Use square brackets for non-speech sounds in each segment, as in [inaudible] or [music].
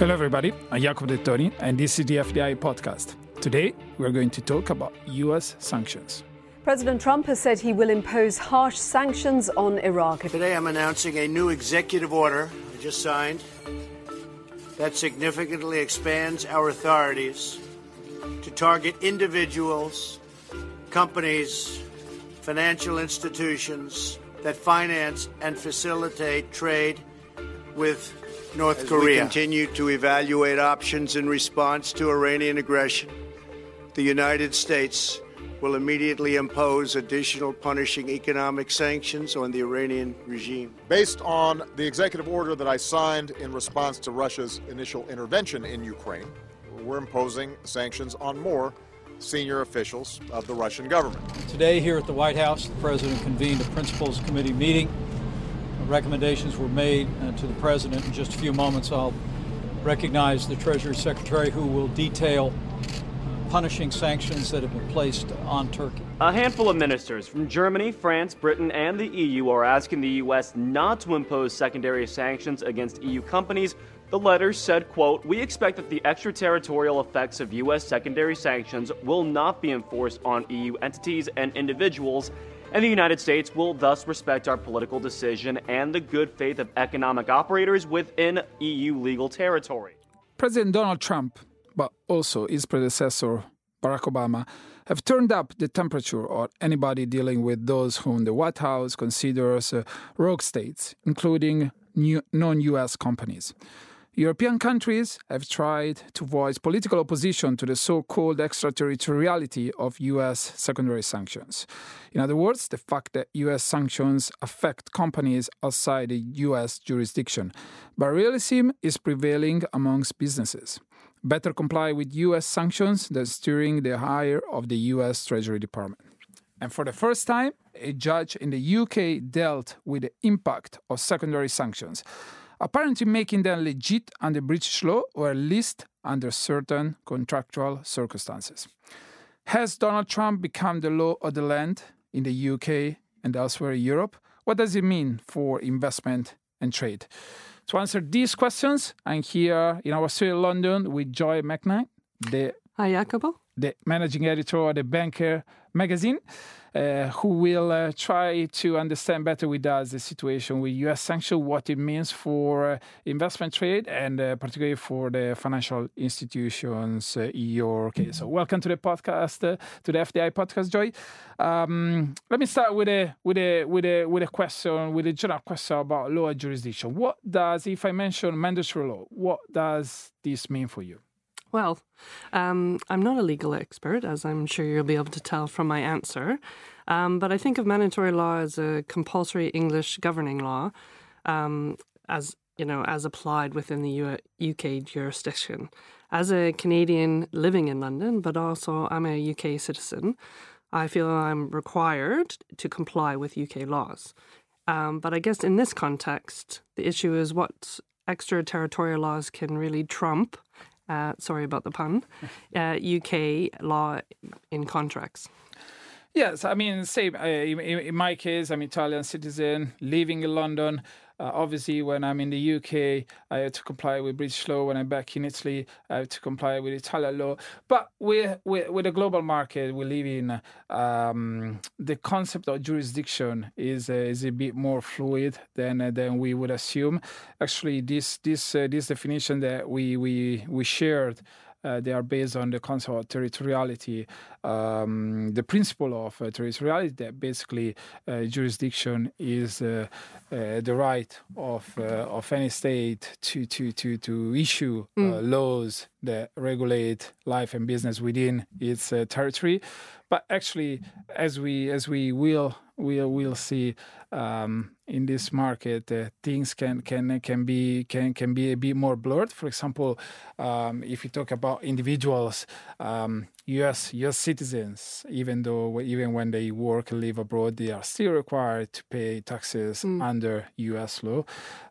Hello, everybody. I'm Jacopo Dettoni, and this is the FDI podcast. Today, we're going to talk about U.S. sanctions. President Trump has said he will impose harsh sanctions on Iraq. Today, I'm announcing a new executive order I just signed that significantly expands our authorities to target individuals, companies, financial institutions that finance and facilitate trade with North As Korea. we continue to evaluate options in response to Iranian aggression, the United States will immediately impose additional punishing economic sanctions on the Iranian regime. Based on the executive order that I signed in response to Russia's initial intervention in Ukraine, we're imposing sanctions on more senior officials of the Russian government. Today, here at the White House, the President convened a Principals Committee meeting. Recommendations were made uh, to the President. In just a few moments, I'll recognize the Treasury Secretary who will detail uh, punishing sanctions that have been placed on Turkey. A handful of ministers from Germany, France, Britain, and the EU are asking the U.S. not to impose secondary sanctions against EU companies. The letter said, quote, We expect that the extraterritorial effects of U.S. secondary sanctions will not be enforced on EU entities and individuals, and the United States will thus respect our political decision and the good faith of economic operators within EU legal territory. President Donald Trump, but also his predecessor, Barack Obama, have turned up the temperature on anybody dealing with those whom the White House considers uh, rogue states, including non US companies. European countries have tried to voice political opposition to the so called extraterritoriality of US secondary sanctions. In other words, the fact that US sanctions affect companies outside the US jurisdiction. But realism is prevailing amongst businesses. Better comply with US sanctions than steering the hire of the US Treasury Department. And for the first time, a judge in the UK dealt with the impact of secondary sanctions apparently making them legit under British law or at least under certain contractual circumstances. Has Donald Trump become the law of the land in the UK and elsewhere in Europe? What does it mean for investment and trade? To answer these questions, I'm here in our studio in London with Joy Macknight, the, Hi, Jacopo. the managing editor of the Banker magazine. Uh, who will uh, try to understand better with us the situation with U.S. sanctions, what it means for uh, investment trade, and particularly for the financial institutions in your case. So, welcome to the podcast, to the FDI podcast, Joy. Um, let me start with a with a with a with a question, with a general question about and jurisdiction. What does, if I mention mandatory law, what does this mean for you? Well, um, I'm not a legal expert, as I'm sure you'll be able to tell from my answer. Um, but I think of mandatory law as a compulsory English governing law, um, as you know, as applied within the U- UK jurisdiction. As a Canadian living in London, but also I'm a UK citizen, I feel I'm required to comply with UK laws. Um, but I guess in this context, the issue is what extraterritorial laws can really trump uh, sorry about the pun, [laughs] uh, UK law in contracts. Yes, I mean, same. Uh, in, in, my case, I'm Italian citizen living in London. Uh, obviously, when I'm in the UK, I have to comply with British law. When I'm back in Italy, I have to comply with Italian law. But with with, with the global market we live in, um, the concept of jurisdiction is uh, is a bit more fluid than uh, than we would assume. Actually, this this uh, this definition that we we we shared. Uh, they are based on the concept of territoriality, um, the principle of uh, territoriality that basically uh, jurisdiction is uh, uh, the right of uh, of any state to to to to issue Mm. laws that regulate life and business within its territory. But actually, as we as we will we will see um, in this market, uh, things can can can be can can be a bit more blurred. For example, um, if you talk about individuals, um, U.S. U.S. citizens, even though even when they work and live abroad, they are still required to pay taxes Mm. under U.S. law.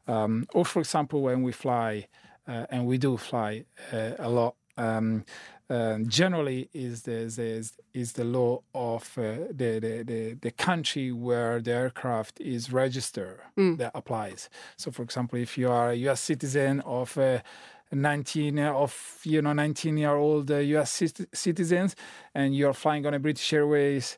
Um, or, for example, when we fly, uh, and we do fly uh, a lot. Um, um, generally is the is, is the law of uh, the, the, the the country where the aircraft is registered Mm. that applies. So, for example, if you are a U.S. citizen of uh, 19 of you know 19 year old U.S. citizens, and you're flying on a British Airways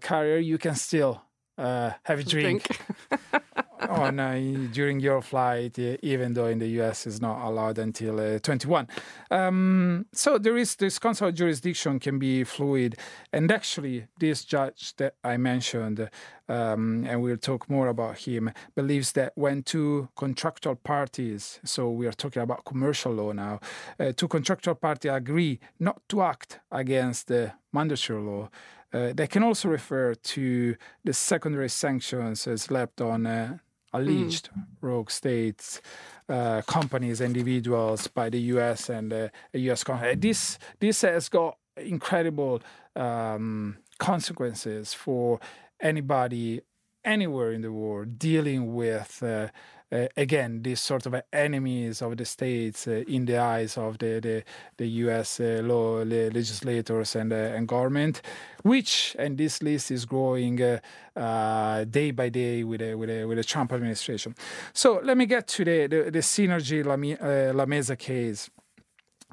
carrier, you can still have a drink. [laughs] [laughs] on uh, during your flight, even though in the US is not allowed until uh, 21. Um, so there is this consular jurisdiction can be fluid, and actually, this judge that I mentioned, um, and we'll talk more about him, believes that when two contractual parties, so we are talking about commercial law now, uh, two contractual parties agree not to act against the mandatory law. Uh, they can also refer to the secondary sanctions slapped on uh, alleged mm. rogue states, uh, companies, individuals by the U.S. and uh, U.S. Congress. This this has got incredible um, consequences for anybody anywhere in the world dealing with uh, uh, again these sort of enemies of the states uh, in the eyes of the the, the U.S. Uh, law legislators and uh, and government, which and this list is growing uh, day by day with a, with a, with the Trump administration. So let me get to the the, the Cynergy La Mesa case.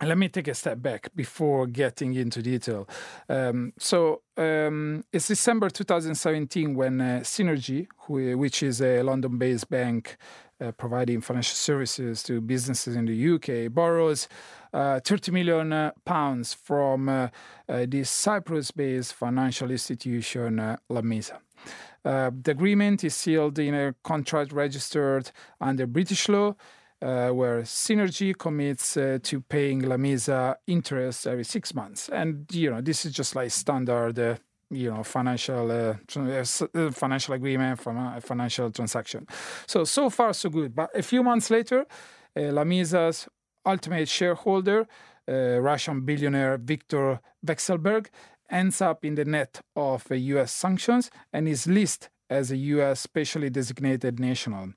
Let me take a step back before getting into detail. Um, so um, it's December 2017 when uh, Cynergy, who, which is a London-based bank uh, providing financial services to businesses in the UK, borrows uh, 30 million uh, pounds from uh, uh, this Cyprus-based financial institution, Lamesa. the agreement is sealed in a contract registered under British law uh, where Cynergy commits uh, to paying Lamesa interest every six months. And, you know, this is just like standard, uh, you know, financial uh, uh, uh, financial agreement from a financial transaction. So, so far, so good. But a few months later, Lamesa's ultimate shareholder, Russian billionaire Viktor Vekselberg, ends up in the net of US sanctions and is listed as a US specially designated national.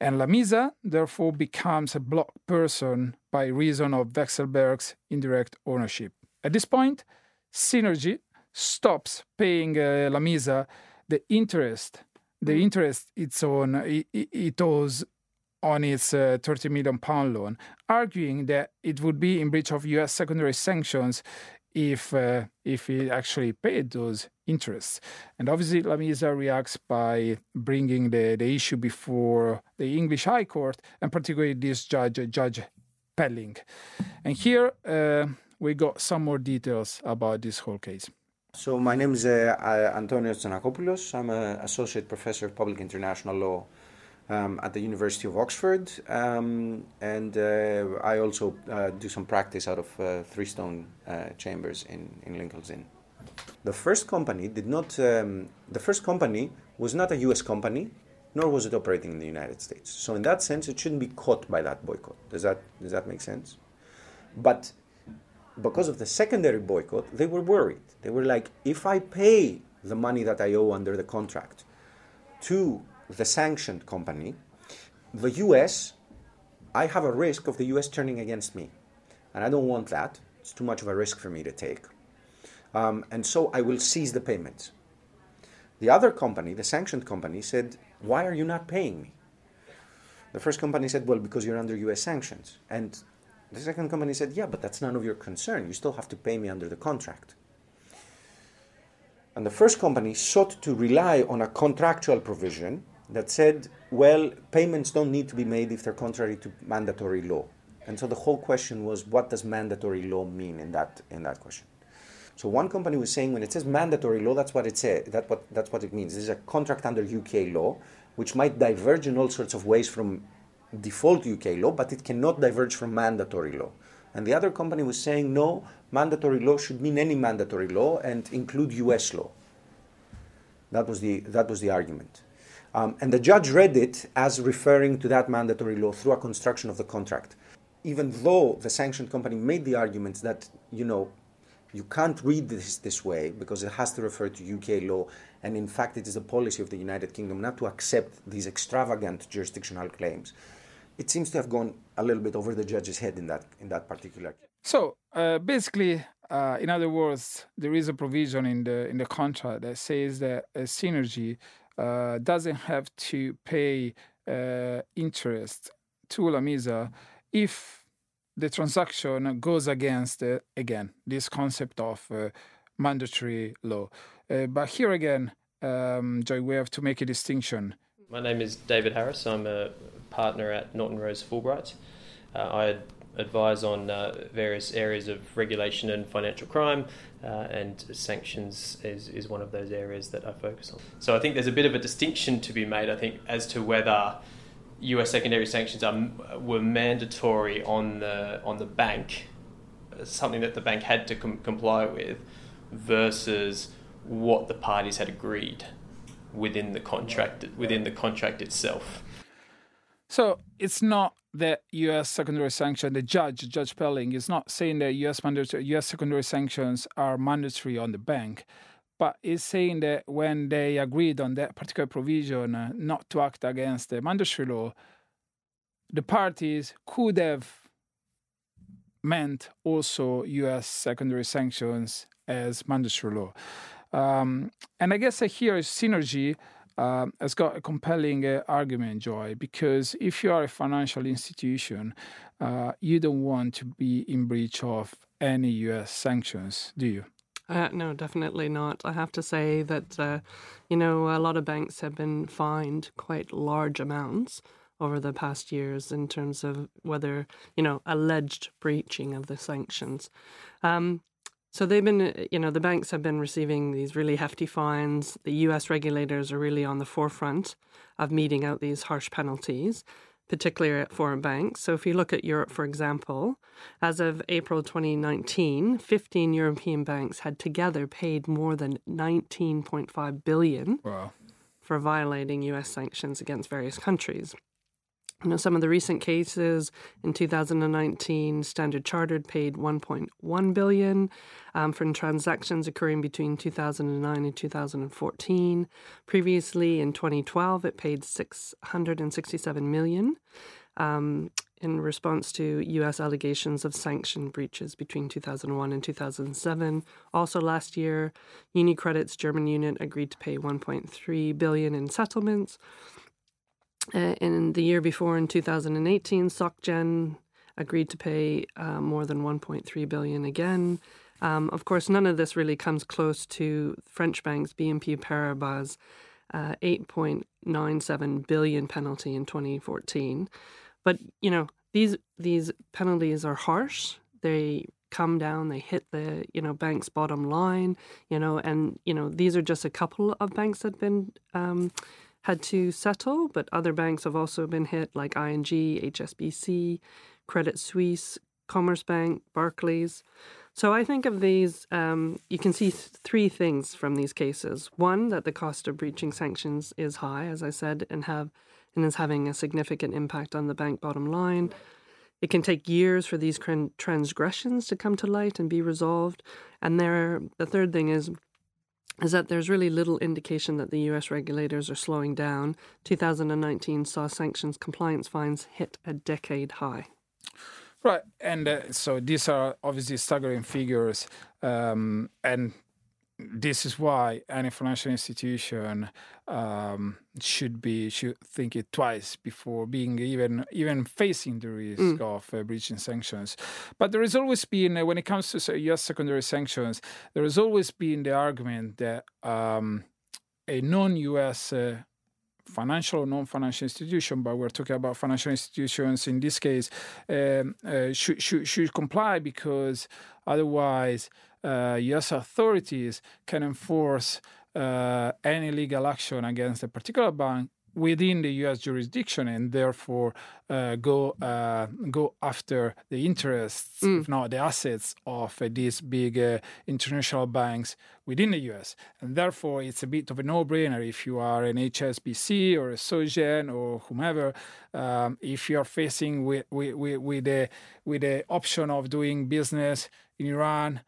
And Lamesa therefore becomes a block person by reason of Vekselberg's indirect ownership. At this point, Cynergy stops paying uh, Lamesa the interest, the mm. interest it's on, it, it owes on its uh, 30 million pound loan, arguing that it would be in breach of US secondary sanctions if uh, if he actually paid those interests. And obviously, Lamesa reacts by bringing the, the issue before the English High Court, and particularly this judge, Judge Pelling. And here uh, we got some more details about this whole case. So my name is uh, Antonio Tzanakopoulos. I'm an associate professor of public international law um, at the University of Oxford, um, and uh, I also uh, do some practice out of uh, Three Stone uh, Chambers in, in Lincoln's Inn. The first company did not. Um, the first company was not a U.S. company, nor was it operating in the United States. So in that sense, it shouldn't be caught by that boycott. Does that does that make sense? But because of the secondary boycott, they were worried. They were like, if I pay the money that I owe under the contract to the sanctioned company, the US, I have a risk of the US turning against me. And I don't want that. It's too much of a risk for me to take. Um, and so I will seize the payments. The other company, the sanctioned company, said, Why are you not paying me? The first company said, Well, because you're under US sanctions. And the second company said, Yeah, but that's none of your concern. You still have to pay me under the contract. And the first company sought to rely on a contractual provision that said, well, payments don't need to be made if they're contrary to mandatory law. And so the whole question was, what does mandatory law mean in that, in that question? So one company was saying when it says mandatory law, that's what it. That what, that's what it means. This is a contract under UK law, which might diverge in all sorts of ways from default UK law, but it cannot diverge from mandatory law. And the other company was saying, no, mandatory law should mean any mandatory law and include US law. That was the, that was the argument. Um, and the judge read it as referring to that mandatory law through a construction of the contract. Even though the sanctioned company made the argument that, you know, you can't read this this way because it has to refer to UK law, and in fact, it is a policy of the United Kingdom not to accept these extravagant jurisdictional claims. It seems to have gone a little bit over the judge's head in that in that particular case. So uh, basically, uh, in other words, there is a provision in the in the contract that says that a Cynergy uh, doesn't have to pay uh, interest to Lamesa if the transaction goes against, uh, again, this concept of uh, mandatory law. Uh, but here again, um, Joy, we have to make a distinction. My name is David Harris. I'm a partner at Norton Rose Fulbright. Uh, I advise on uh, various areas of regulation and financial crime, uh, and sanctions is, is one of those areas that I focus on. So I think there's a bit of a distinction to be made, I think, as to whether US secondary sanctions are, were mandatory on the, on the bank, something that the bank had to com- comply with, versus what the parties had agreed within the contract within the contract itself. So it's not the U.S. secondary sanction. The judge, Judge Pelling, is not saying that U.S. mandatory U.S. secondary sanctions are mandatory on the bank, but is saying that when they agreed on that particular provision uh, not to act against the mandatory law, the parties could have meant also U.S. secondary sanctions as mandatory law. Um, and I guess here Cynergy uh, has got a compelling uh, argument, Joy, because if you are a financial institution, uh, you don't want to be in breach of any U.S. sanctions, do you? Uh, no, definitely not. I have to say that, uh, you know, a lot of banks have been fined quite large amounts over the past years in terms of whether, you know, alleged breaching of the sanctions. Um, so they've been, uh, you know, the banks have been receiving these really hefty fines. The US regulators are really on the forefront of meting out these harsh penalties, particularly at foreign banks. So if you look at Europe, for example, as of April 2019, 15 European banks had together paid more than 19.5 billion wow. for violating US sanctions against various countries. You know, some of the recent cases in 2019, Standard Chartered paid 1.1 billion um, for transactions occurring between 2009 and 2014. Previously, in 2012, it paid 667 million. Um, in response to U.S. allegations of sanction breaches between 2001 and 2007. Also last year, UniCredit's German unit agreed to pay 1.3 billion in settlements. Uh, in the year before, in 2018, SocGen agreed to pay uh, more than 1.3 billion again. Um, of course, none of this really comes close to French banks BNP Paribas' uh, 8.97 billion penalty in 2014. But you know these these penalties are harsh. They come down. They hit the you know bank's bottom line. You know, and you know these are just a couple of banks that have been. Um, had to settle, but other banks have also been hit, like ING, HSBC, Credit Suisse, Commerzbank, Barclays. So I think of these, um, you can see th- three things from these cases. One, that the cost of breaching sanctions is high, as I said, and have and is having a significant impact on the bank bottom line. It can take years for these transgressions to come to light and be resolved. And there, the third thing is is that there's really little indication that the US regulators are slowing down. 2019 saw sanctions compliance fines hit a decade high. Right, and uh, so these are obviously staggering figures, um, and this is why any financial institution um, should be should think it twice before being even even facing the risk mm. of uh, breaching sanctions. But there has always been, uh, when it comes to U.S. secondary sanctions, there has always been the argument that um, a non-U.S. Uh, financial or non-financial institution, but we're talking about financial institutions in this case, um, uh, should, should should comply because otherwise U.S. authorities can enforce uh, any legal action against a particular bank within the U.S. jurisdiction and therefore uh, go uh, go after the interests, mm. if not the assets, of uh, these big uh, international banks within the U.S. And therefore, it's a bit of a no-brainer if you are an HSBC or a SocGen or whomever. Um, if you are facing with with with, with the with the option of doing business in Iran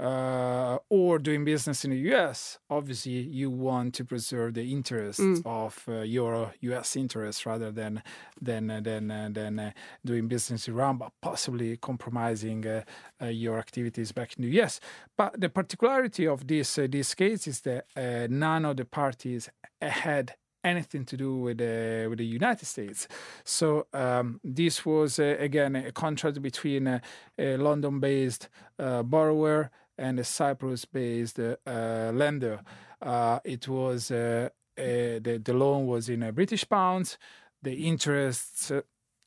uh, or doing business in the US, obviously you want to preserve the interests mm. of uh, your US interests rather than than uh, than uh, than uh, doing business in Iran, but possibly compromising uh, your activities back in the US. But the particularity of this this case is that none of the parties had anything to do with the with the United States. So um, this was uh, again a contract between a, a London-based uh, borrower and a Cyprus-based uh, lender. Uh, it was uh, the the loan was in British pounds. The interests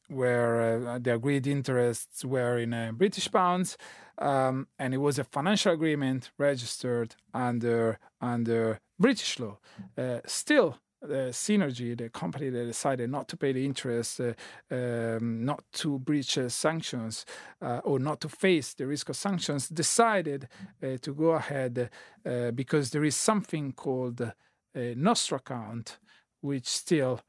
were the agreed interests were in British pounds. Um, and it was a financial agreement registered under under British law. Uh, still, the Cynergy, the company that decided not to pay the interest, uh, um, not to breach uh, sanctions, uh, or not to face the risk of sanctions, decided uh, to go ahead uh, because there is something called a Nostro account, which still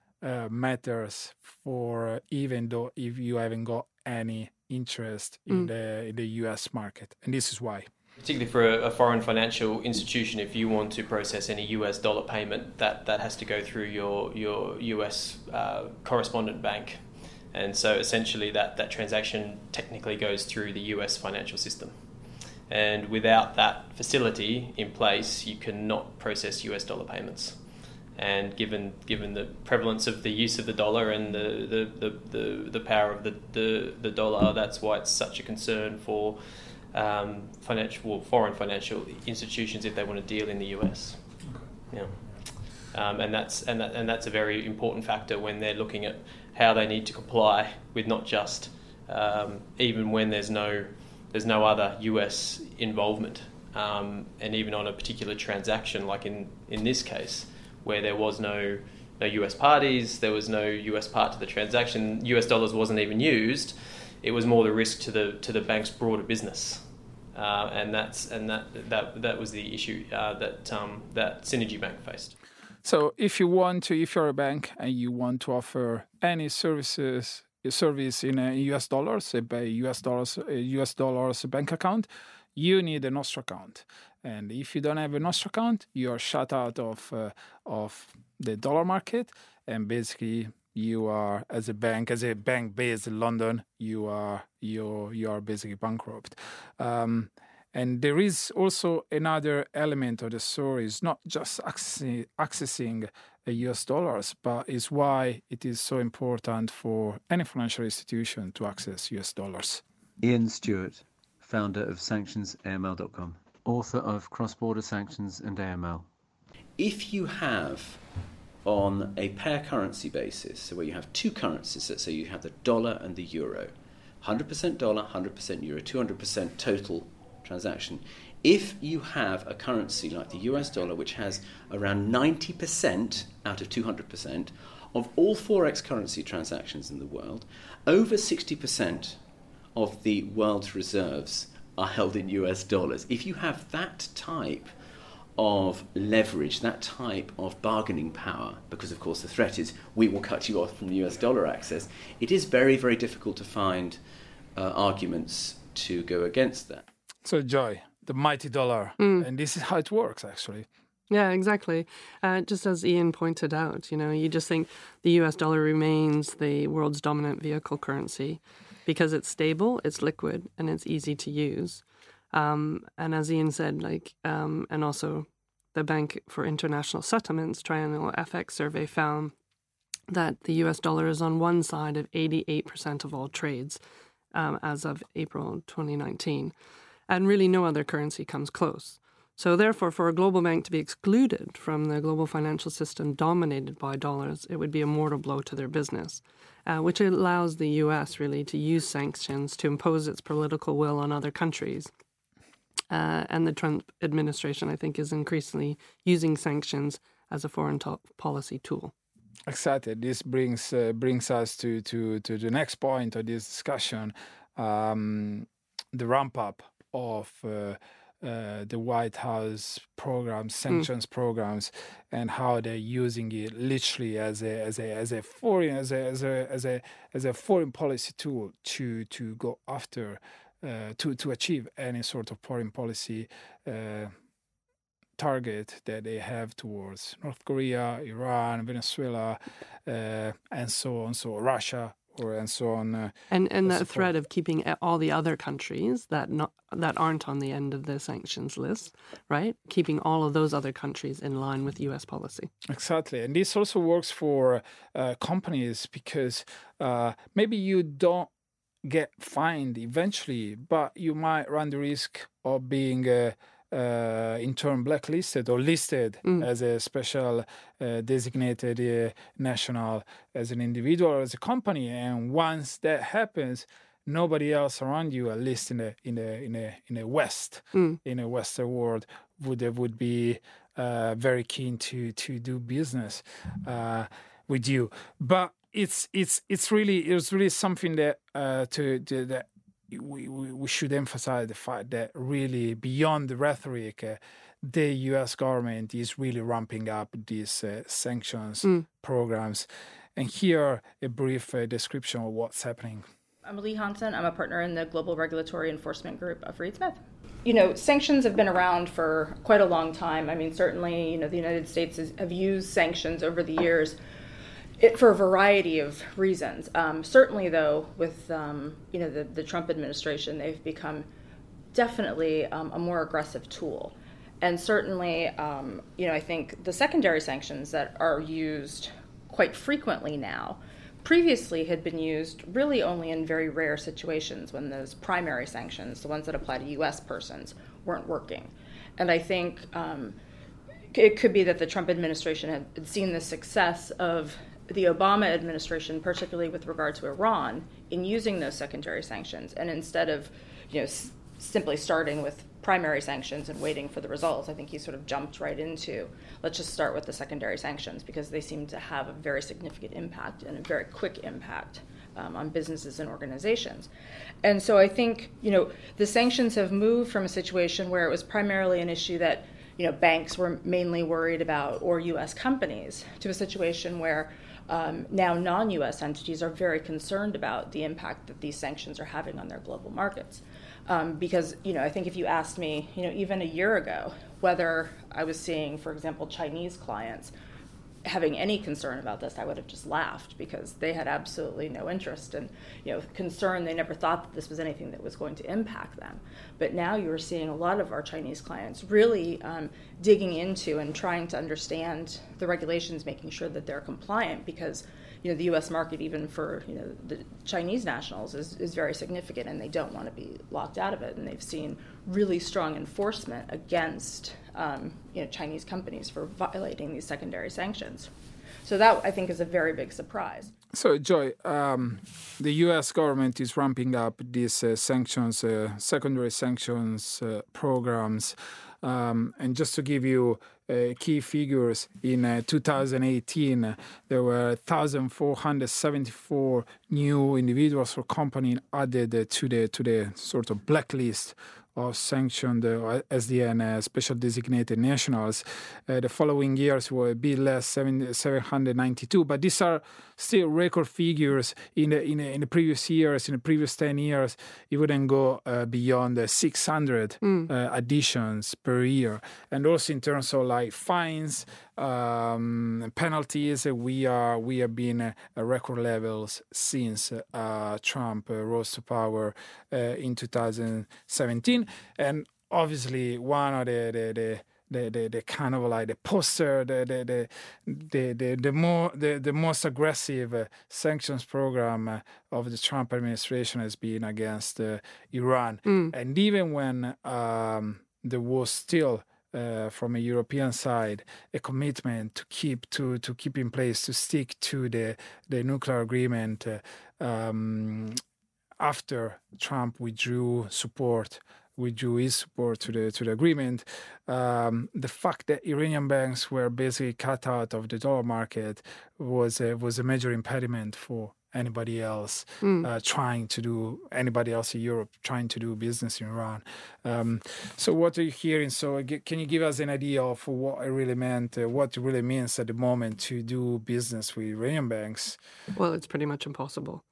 matters for even though if you haven't got any interest in mm. the in the U.S. market, and this is why. Particularly for a, a, foreign financial institution, if you want to process any US dollar payment, that, that has to go through your your US uh, correspondent bank, and so essentially that that transaction technically goes through the US financial system. And without that facility in place, you cannot process US dollar payments and given given the prevalence of the use of the dollar and the the, the, the, the power of the, the, the dollar, that's why it's such a concern for um, financial well, foreign financial institutions if they want to deal in the US. Yeah. Um, and that's and that, and that's a very important factor when they're looking at how they need to comply with not just um, even when there's no there's no other US involvement, um, and even on a particular transaction like in in this case, where there was no no US parties, there was no US part to the transaction, US dollars wasn't even used. It was more the risk to the to the bank's broader business, uh, and that's and that that that was the issue uh, that um, that Cynergy Bank faced. So, if you want to, if you're a bank and you want to offer any services, service in US dollars, a US dollars, US dollars bank account, you need a Nostro account. And if you don't have a Nostro account, you are shut out of uh, of the dollar market, and basically you are as a bank, as a bank based in London, you are you you are basically bankrupt. Um, and there is also another element of the story is not just accessing, accessing US dollars, but is why it is so important for any financial institution to access US dollars. Iain Stewart, founder of sanctionsaml.com author of Cross Border Sanctions and AML. If you have on a pair currency basis, so where you have two currencies, let's so you have the dollar and the euro, 100% dollar, 100% euro, 200% total transaction. If you have a currency like the US dollar, which has around 90% out of 200% of all Forex currency transactions in the world, over 60% of the world's reserves are held in US dollars. If you have that type of leverage, that type of bargaining power, because of course the threat is we will cut you off from the US dollar access, it is very, very difficult to find uh, arguments to go against that. So, Joy, the mighty dollar, mm. and this is how it works actually. Yeah, exactly. Uh, just as Iain pointed out, you know, you just think the US dollar remains the world's dominant vehicle currency because it's stable, it's liquid, and it's easy to use. Um, and as Iain said, like, um, and also the Bank for International Settlements Triennial FX survey found that the US dollar is on one side of 88% of all trades um, as of April 2019. And really, no other currency comes close. So, therefore, for a global bank to be excluded from the global financial system dominated by dollars, it would be a mortal blow to their business uh, which allows the US really to use sanctions to impose its political will on other countries. Uh, and the Trump administration, I think, is increasingly using sanctions as a foreign policy tool. Exactly. This brings uh, brings us to, to, to the next point of this discussion, um, the ramp up of uh, uh, the White House programs, hmm. sanctions mm. programs, and how they're using it literally as a as a as a foreign as a as a as a as a foreign policy tool to to go after to to achieve any sort of foreign policy uh, target that they have towards North Korea, Iran, Venezuela, uh, and so on. So Russia, or and so on. Uh, and and that threat of keeping all the other countries that not that aren't on the end of the sanctions list, right? Keeping all of those other countries in line with U.S. policy. Exactly, and this also works for uh, companies because uh, maybe you don't get fined eventually, but you might run the risk of being uh, uh, in turn blacklisted or listed mm. as a special uh, designated uh, national as an individual or as a company. And once that happens, nobody else around you, at least in the in the in a in a West, mm. in a Western world, would would be uh, very keen to to do business uh, with you. But it's it's it's really it's really something that uh, to, to that we, we, we should emphasize the fact that really beyond the rhetoric, uh, the U.S. government is really ramping up these uh, sanctions mm. programs. And here, a brief uh, description of what's happening. I'm Leigh Hansson. I'm a partner in the Global Regulatory Enforcement Group of Reed Smith. You know, sanctions have been around for quite a long time. I mean, certainly, you know, the United States has, have used sanctions over the years it, for a variety of reasons. Um, certainly, though, with um, you know the, the, Trump administration, they've become definitely um, a more aggressive tool. And certainly, um, you know, I think the secondary sanctions that are used quite frequently now previously had been used really only in very rare situations when those primary sanctions, the ones that apply to U.S. persons, weren't working. And I think um, it could be that the Trump administration had seen the success of the Obama administration, particularly with regard to Iran, in using those secondary sanctions, and instead of, you know, s- simply starting with primary sanctions and waiting for the results, I think he sort of jumped right into let's just start with the secondary sanctions because they seem to have a very significant impact and a very quick impact um, on businesses and organizations. And so I think you know the sanctions have moved from a situation where it was primarily an issue that you know banks were mainly worried about or U.S. companies to a situation where um, now non US entities are very concerned about the impact that these sanctions are having on their global markets. Um, because, you know, I think if you asked me, you know, even a year ago, whether I was seeing, for example, Chinese clients having any concern about this, I would have just laughed because they had absolutely no interest and you know concern. They never thought that this was anything that was going to impact them. But now you're seeing a lot of our Chinese clients really um, digging into and trying to understand the regulations, making sure that they're compliant because you know the U.S. market, even for you know the Chinese nationals, is, is very significant, and they don't want to be locked out of it. And they've seen really strong enforcement against um, you know Chinese companies for violating these secondary sanctions. So that I think is a very big surprise. So, Joy, um, the U.S. government is ramping up these uh, sanctions, uh, secondary sanctions uh, programs. Um, and just to give you uh, key figures, in uh, 2018, there were 1,474 new individuals or companies added to the to the sort of blacklist or sanctioned uh, SDN uh, special designated nationals. Uh, the following years were a bit less, 792, but these are still record figures in the, in, the, in the previous years. In the previous 10 years, it wouldn't go uh, beyond 600 mm. additions per year. And also in terms of like fines, um, penalties, we are we have been at record levels since uh, Trump rose to power in 2017, and obviously one of the, the, the the, the, the kind of like the poster, the the the the, the, the more the, the most aggressive uh, sanctions program uh, of the Trump administration has been against uh, Iran, mm. and even when um, there was still uh, from a European side a commitment to keep to to keep in place to stick to the the nuclear agreement uh, um, after Trump withdrew support withdrew his support to the to the agreement. Um, the fact that Iranian banks were basically cut out of the dollar market was a, was a major impediment for anybody else mm. uh, trying to do anybody else in Europe trying to do business in Iran. Um, so what are you hearing? So can you give us an idea of what it really meant, uh, what it really means at the moment to do business with Iranian banks? Well, it's pretty much impossible.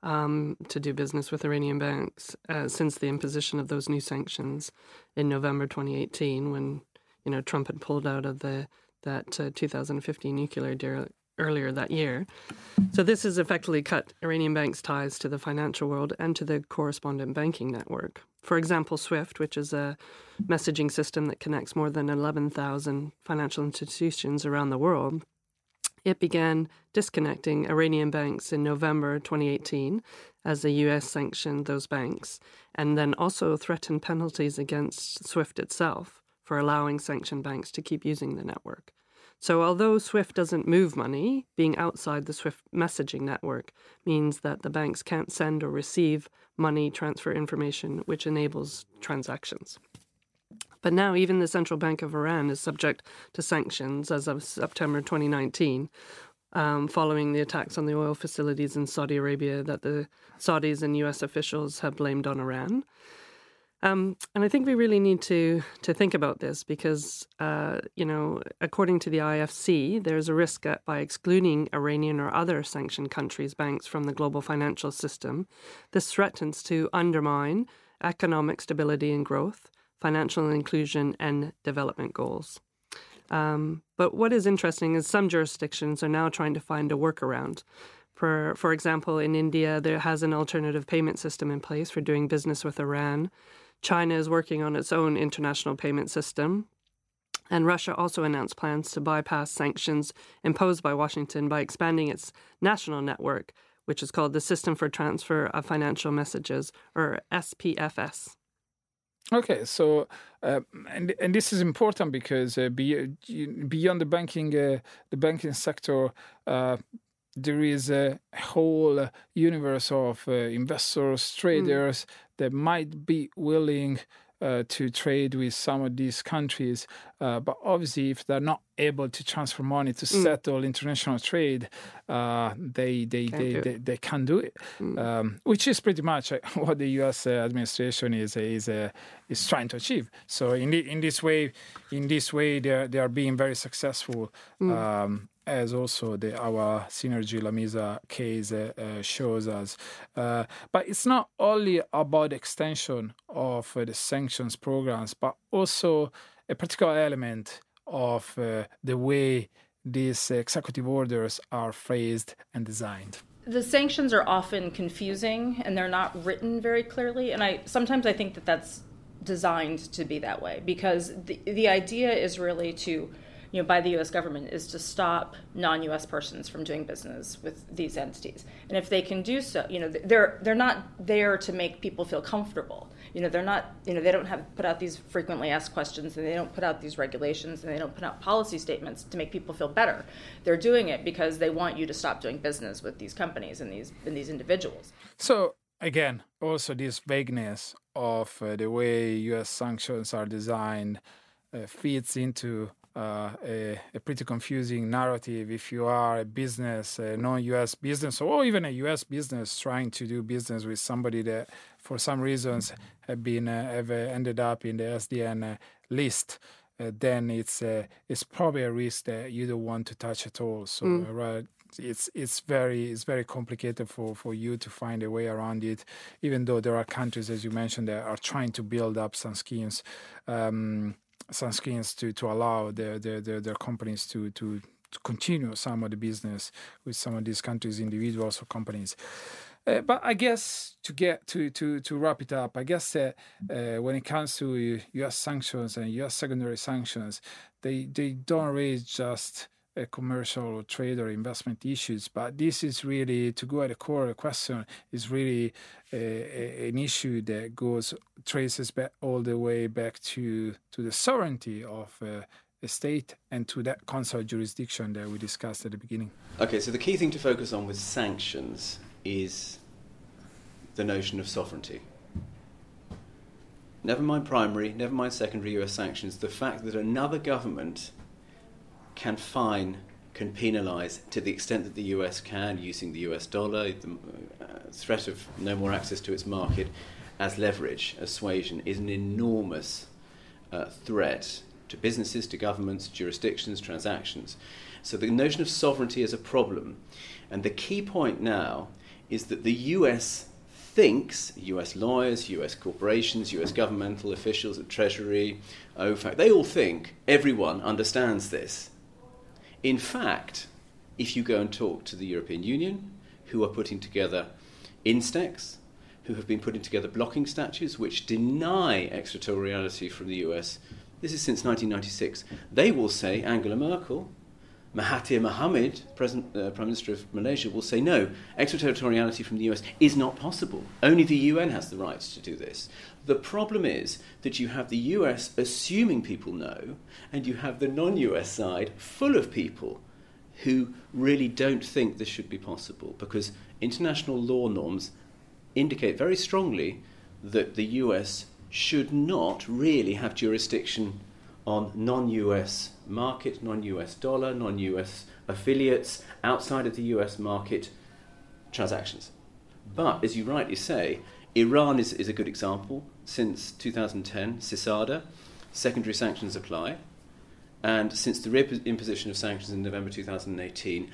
Um, to do business with Iranian banks uh, since the imposition of those new sanctions in November 2018, when you know Trump had pulled out of the that uh, 2015 nuclear deal earlier that year. So this has effectively cut Iranian banks' ties to the financial world and to the correspondent banking network. For example, SWIFT, which is a messaging system that connects more than 11,000 financial institutions around the world, it began disconnecting Iranian banks in November 2018 as the US sanctioned those banks, and then also threatened penalties against SWIFT itself for allowing sanctioned banks to keep using the network. So, although SWIFT doesn't move money, being outside the SWIFT messaging network means that the banks can't send or receive money transfer information, which enables transactions. But now, even the Central Bank of Iran is subject to sanctions as of September 2019, um, following the attacks on the oil facilities in Saudi Arabia that the Saudis and US officials have blamed on Iran. Um, and I think we really need to to think about this because, uh, you know, according to the IFC, there's a risk that by excluding Iranian or other sanctioned countries' banks from the global financial system, this threatens to undermine economic stability and growth, financial inclusion, and development goals. Um, but what is interesting is some jurisdictions are now trying to find a workaround. For, for example, in India, there has an alternative payment system in place for doing business with Iran. China is working on its own international payment system. And Russia also announced plans to bypass sanctions imposed by Washington by expanding its national network, which is called the System for Transfer of Financial Messages, or SPFS. Okay, so uh, and and this is important because uh, beyond the banking uh, the banking sector, uh, there is a whole universe of uh, investors, mm. traders. That might be willing uh, to trade with some of these countries. Uh, but obviously, if they're not able to transfer money to mm. settle international trade, uh, they they can't they, they, they, can't do it. Mm. Um, which is pretty much uh, [laughs] what the U.S. Uh, administration is is is trying to achieve. So in the, in this way, in this way, they are, they are being very successful. Mm. Um, as also the our Cynergy Lamesa case uh, uh, shows us. Uh, but it's not only about extension of uh, the sanctions programs, but also a particular element of uh, the way these executive orders are phrased and designed. The sanctions are often confusing and they're not written very clearly and i sometimes i think that that's designed to be that way because the, the idea is really to you know, by the U.S. government is to stop non-U.S. persons from doing business with these entities. And if they can do so, you know, they're they're not there to make people feel comfortable. You know, they're not, you know, they don't have put out these frequently asked questions, and they don't put out these regulations, and they don't put out policy statements to make people feel better. They're doing it because they want you to stop doing business with these companies and these and these individuals. So again, also this vagueness of uh, the way U.S. sanctions are designed uh, feeds into uh, a, a, pretty confusing narrative if you are a business, a non-U.S. business, or even a U.S. business trying to do business with somebody that, for some reasons, have been uh, have ended up in the SDN uh, list. Uh, then it's uh, it's probably a risk that you don't want to touch at all. So mm. right, it's it's very it's very complicated for, for you to find a way around it. Even though there are countries, as you mentioned, that are trying to build up some schemes. Um, sunscreens to, to allow their, their, their, their companies to, to, to continue some of the business with some of these countries, individuals or companies. Uh, but I guess to get to, to, to wrap it up, I guess uh, uh, when it comes to U.S. sanctions and U.S. secondary sanctions, they they don't really just commercial or trade or investment issues. But this is really, to go at the core of the question, is really a, a, an issue that goes, traces back all the way back to, to the sovereignty of uh, a state and to that consular jurisdiction that we discussed at the beginning. Okay, so the key thing to focus on with sanctions is the notion of sovereignty. Never mind primary, never mind secondary US sanctions, the fact that another government can fine, can penalise to the extent that the US can, using the US dollar, the uh, threat of no more access to its market as leverage, as suasion, is an enormous uh, threat to businesses, to governments, jurisdictions, transactions. So the notion of sovereignty is a problem. And the key point now is that the US thinks, US lawyers, US corporations, US governmental officials at Treasury, OFAC, they all think everyone understands this in fact, if you go and talk to the European Union, who are putting together Instex, who have been putting together blocking statutes which deny extraterritoriality from the US, this is since 1996, they will say Angela Merkel Mahathir Mohamad, President, uh, Prime Minister of Malaysia, will say no, extraterritoriality from the US is not possible. Only the UN has the right to do this. The problem is that you have the US assuming people know, and you have the non US side full of people who really don't think this should be possible because international law norms indicate very strongly that the US should not really have jurisdiction on non US market, non US dollar, non US affiliates outside of the US market transactions. But as you rightly say, Iran is, is a good example. Since 2010, CISADA, secondary sanctions apply. And since the imposition of sanctions in November 2018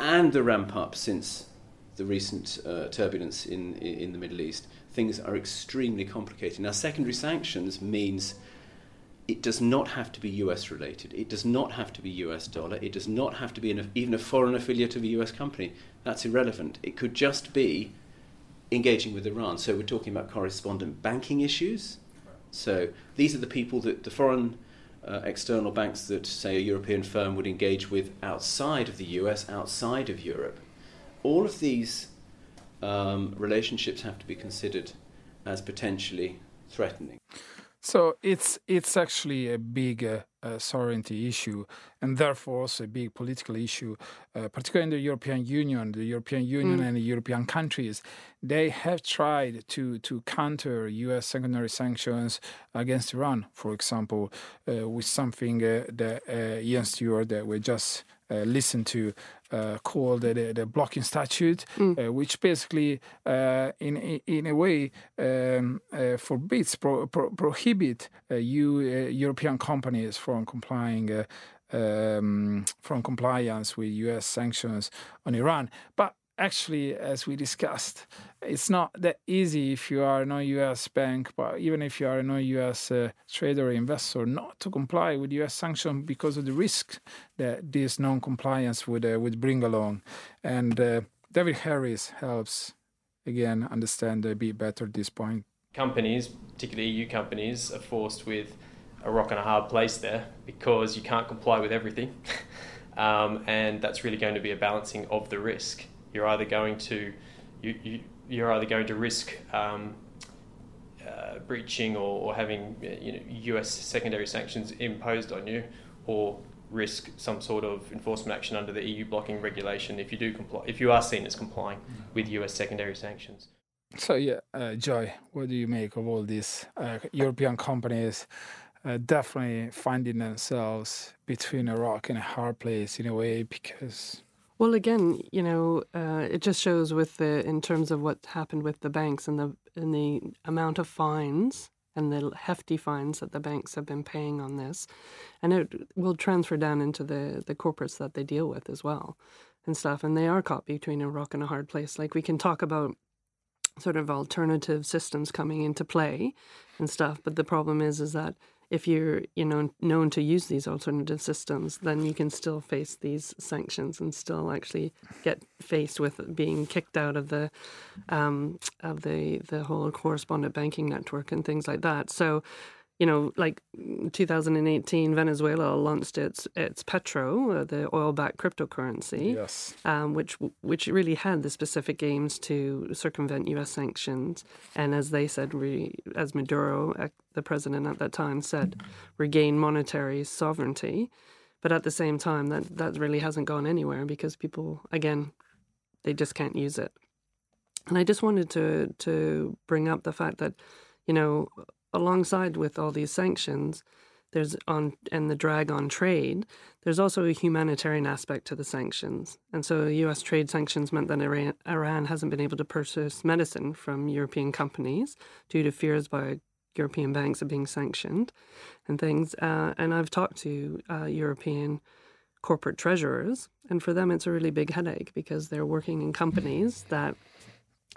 and the ramp up since the recent uh, turbulence in, in the Middle East, things are extremely complicated. Now, secondary sanctions means it does not have to be US related. It does not have to be US dollar. It does not have to be an, even a foreign affiliate of a US company. That's irrelevant. It could just be engaging with Iran. So we're talking about correspondent banking issues. So these are the people that the foreign uh, external banks that, say, a European firm would engage with outside of the US, outside of Europe. All of these um, relationships have to be considered as potentially threatening. So it's it's actually a big uh, uh, sovereignty issue, and therefore also a big political issue, uh, particularly in the European Union. The European Union mm. and the European countries, they have tried to to counter U.S. secondary sanctions against Iran, for example, uh, with something uh, that uh, Iain Stewart that we just listened to uh, called the, the, blocking statute, mm. uh, which basically, uh, in in a way, um, uh, forbids pro, pro, prohibit you uh, European companies from complying. Um, from compliance with U.S. sanctions on Iran, but actually, as we discussed, it's not that easy if you are a non-US bank, but even if you are a non-US uh, trader or investor, not to comply with US sanctions because of the risk that this non-compliance would uh, would bring along. And uh, David Harris helps again understand a bit better this point. Companies, particularly EU companies, are forced with a rock and a hard place there because you can't comply with everything. [laughs] um, and that's really going to be a balancing of the risk. You're either going to you, you you're either going to risk um, uh, breaching or, or having you know, US secondary sanctions imposed on you, or risk some sort of enforcement action under the EU blocking regulation if you do comply, if you are seen as complying with US secondary sanctions. So yeah, uh, Joy, what do you make of all these uh, European companies uh, definitely finding themselves between a rock and a hard place in a way because well, again, you know, uh, it just shows with the in terms of what happened with the banks and the and the amount of fines and the hefty fines that the banks have been paying on this, and it will transfer down into the the corporates that they deal with as well, and stuff. And they are caught between a rock and a hard place. Like we can talk about sort of alternative systems coming into play and stuff, but the problem is is that if you're you know known to use these alternative systems, then you can still face these sanctions and still actually get faced with being kicked out of the um, of the the whole correspondent banking network and things like that. So you know, like 2018, Venezuela launched its its Petro, uh, the oil-backed cryptocurrency, yes, um, which which really had the specific aims to circumvent U.S. sanctions, and as they said, re, as Maduro, uh, the president at that time, said, regain monetary sovereignty. But at the same time, that that really hasn't gone anywhere because people, again, they just can't use it. And I just wanted to to bring up the fact that, you know, alongside with all these sanctions, there's on and the drag on trade, there's also a humanitarian aspect to the sanctions. And so US trade sanctions meant that Iran, Iran hasn't been able to purchase medicine from European companies due to fears by European banks of being sanctioned and things. Uh, and I've talked to uh, European corporate treasurers, and for them it's a really big headache because they're working in companies that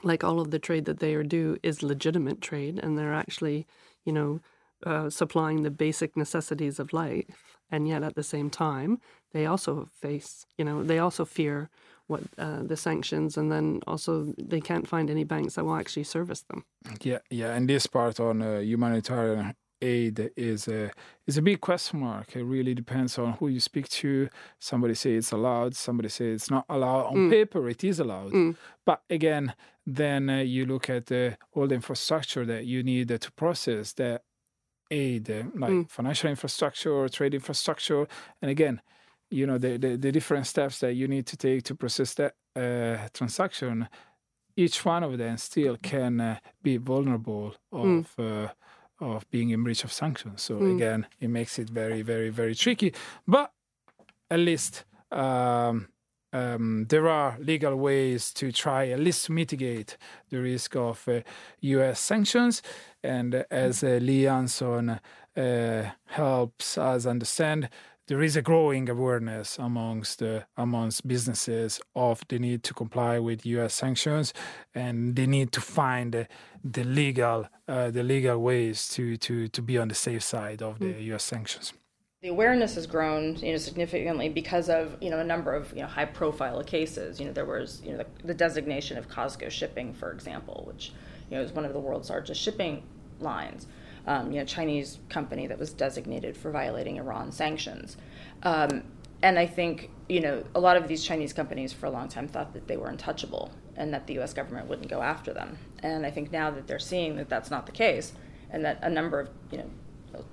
like all of the trade that they are do is legitimate trade and they're actually you know uh, supplying the basic necessities of life and yet at the same time they also face, you know, they also fear what uh, the sanctions, and then also they can't find any banks that will actually service them. Yeah, yeah, and this part on uh, humanitarian aid is a is a big question mark. It really depends on who you speak to. Somebody say it's allowed. Somebody say it's not allowed. On Mm. paper, it is allowed. Mm. But again, then uh, you look at uh, all the infrastructure that you need uh, to process that aid, uh, like Mm. financial infrastructure, or trade infrastructure, and again, you know the, the the different steps that you need to take to process that uh, transaction. Each one of them still can uh, be vulnerable Mm. of. Of being in breach of sanctions. So Mm. again, it makes it very, very, very tricky. But at least um, um, there are legal ways to try at least mitigate the risk of uh, U.S. sanctions. And as uh, Leigh Hansson uh, helps us understand, there is a growing awareness amongst the amongst businesses of the need to comply with U.S. sanctions, and they need to find uh, the legal uh, the legal ways to to to be on the safe side of the U.S. sanctions. The awareness has grown, you know, significantly because of you know a number of you know high-profile cases. You know, there was you know the, the designation of COSCO Shipping, for example, which you know is one of the world's largest shipping lines. Um, you know, Chinese company that was designated for violating Iran sanctions. Um, and I think you know a lot of these Chinese companies for a long time thought that they were untouchable and that the U.S. government wouldn't go after them. And I think now that they're seeing that that's not the case, and that a number of you know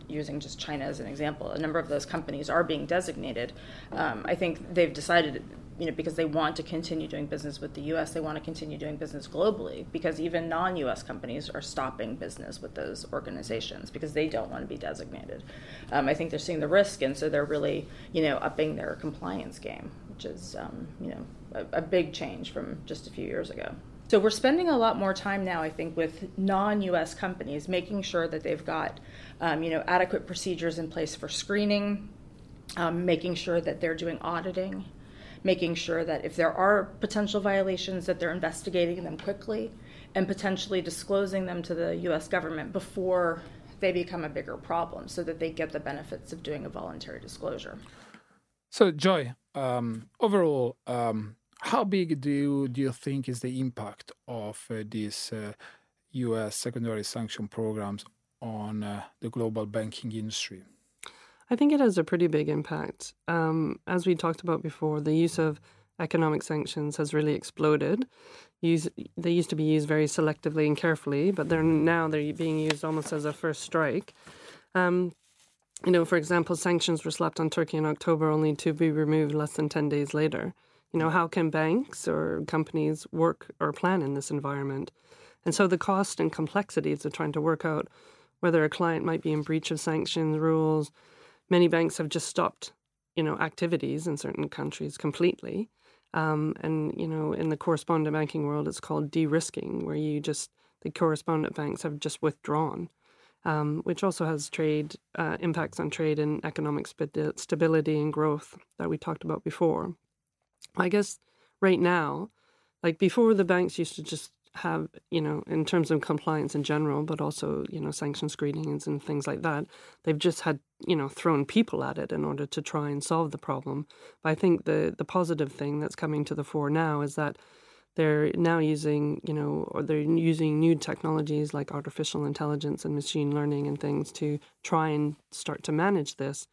using just China as an example, a number of those companies are being designated. Um, I think they've decided, you know, because they want to continue doing business with the U.S., they want to continue doing business globally. Because even non-U.S. companies are stopping business with those organizations because they don't want to be designated. Um, I think they're seeing the risk, and so they're really, you know, upping their compliance game, which is, um, you know, a, a big change from just a few years ago. So we're spending a lot more time now, I think, with non-U.S. companies, making sure that they've got, um, you know, adequate procedures in place for screening, um, making sure that they're doing auditing, making sure that if there are potential violations, that they're investigating them quickly, and potentially disclosing them to the U.S. government before they become a bigger problem, so that they get the benefits of doing a voluntary disclosure. So, Joy, um, overall, um, how big do you, do you think is the impact of uh, these uh, U.S. secondary sanction programs on uh, the global banking industry? I think it has a pretty big impact. Um, as we talked about before, the use of economic sanctions has really exploded. Use, they used to be used very selectively and carefully, but they're now they're being used almost as a first strike. Um, you know, for example, sanctions were slapped on Turkey in October, only to be removed less than ten days later. You know, how can banks or companies work or plan in this environment? And so the cost and complexities of trying to work out whether a client might be in breach of sanctions rules. Many banks have just stopped, you know, activities in certain countries completely. Um, and you know, in the correspondent banking world, it's called de-risking, where you just the correspondent banks have just withdrawn, um, which also has trade uh, impacts on trade and economic stability and growth that we talked about before. I guess right now, like before, the banks used to just have, you know, in terms of compliance in general, but also, you know, sanction screenings and things like that, they've just had, you know, thrown people at it in order to try and solve the problem. But I think the the positive thing that's coming to the fore now is that they're now using, you know, or they're using new technologies like artificial intelligence and machine learning and things to try and start to manage this.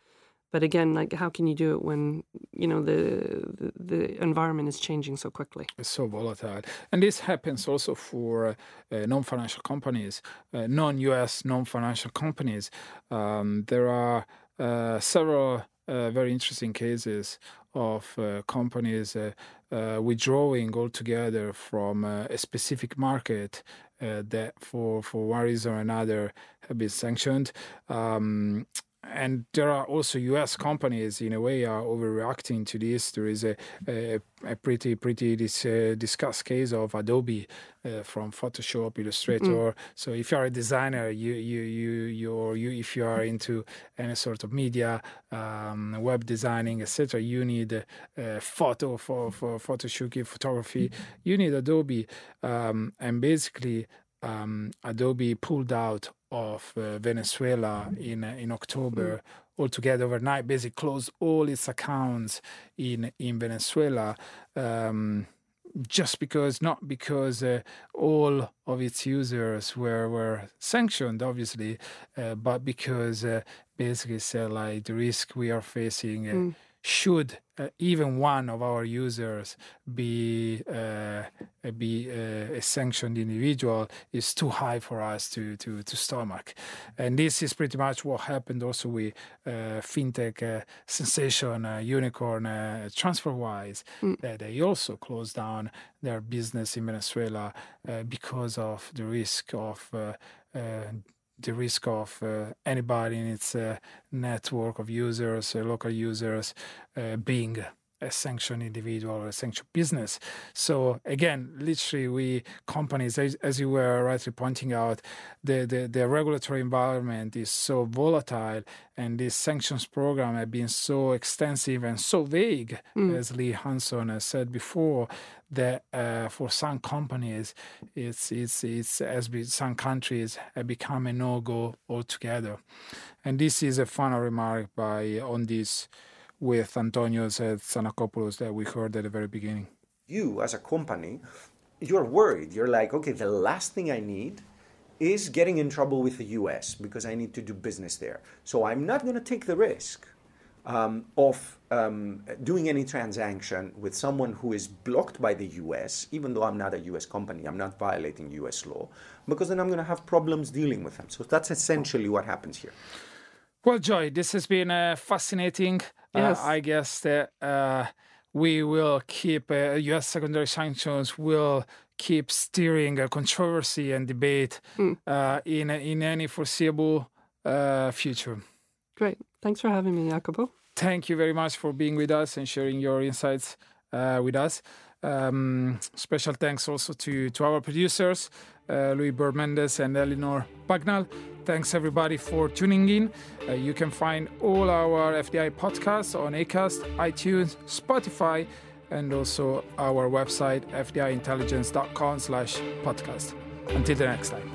But again, like how can you do it when you know the, the environment is changing so quickly? It's so volatile, and this happens also for uh, non-financial companies, uh, non-U.S. non-financial companies. Um, there are uh, several uh, very interesting cases of uh, companies uh, withdrawing altogether from a specific market that, for for one reason or another, have been sanctioned. Um, and there are also U.S. companies, in a way, are overreacting to this. There is a, a, a pretty, pretty dis, uh, discussed case of Adobe uh, from Photoshop, Illustrator. Mm. So if you are a designer, you, you, you, you're, you, if you are into any sort of media, um, web designing, etc., you need a, a photo for for photoshooting, photography. You need Adobe, um, and basically. Um, Adobe pulled out of uh, Venezuela in uh, in October altogether overnight, basically closed all its accounts in in Venezuela. Um, just because, not because uh, all of its users were were sanctioned, obviously, uh, but because uh, basically said like the risk we are facing. Mm should uh, even one of our users be uh, be uh, a sanctioned individual is too high for us to, to, to stomach. And this is pretty much what happened also with uh, fintech uh, sensation uh, unicorn TransferWise, mm. that they also closed down their business in Venezuela because of the risk of the risk of uh, anybody in its uh, network of users, uh, local users, uh, being a sanctioned individual or a sanctioned business. So again, literally, we companies, as, as you were rightly pointing out, the, the, the regulatory environment is so volatile, and this sanctions program have been so extensive and so vague, mm. as Leigh Hansson has said before, that uh, for some companies, it's it's it's as some countries have become a no go altogether. And this is a final remark by on this with Antonio Tzanakopoulos that we heard at the very beginning. You, as a company, you're worried. You're like, okay, the last thing I need is getting in trouble with the US because I need to do business there. So I'm not going to take the risk um, of um, doing any transaction with someone who is blocked by the US, even though I'm not a US company, I'm not violating US law, because then I'm going to have problems dealing with them. So that's essentially what happens here. Well, Joy, this has been uh, fascinating. Uh, yes. I guess that uh, we will keep U.S. Uh, secondary sanctions will keep steering a controversy and debate mm. in in any foreseeable future. Great. Thanks for having me, Jacopo. Thank you very much for being with us and sharing your insights with us. Um, special thanks also to, to our producers, uh, Louis Bermendes and Eleanor Bagnall. Thanks everybody for tuning in. Uh, you can find all our FDI podcasts on Acast, iTunes, Spotify, and also our website fdiintelligence.com slash podcast. Until the next time.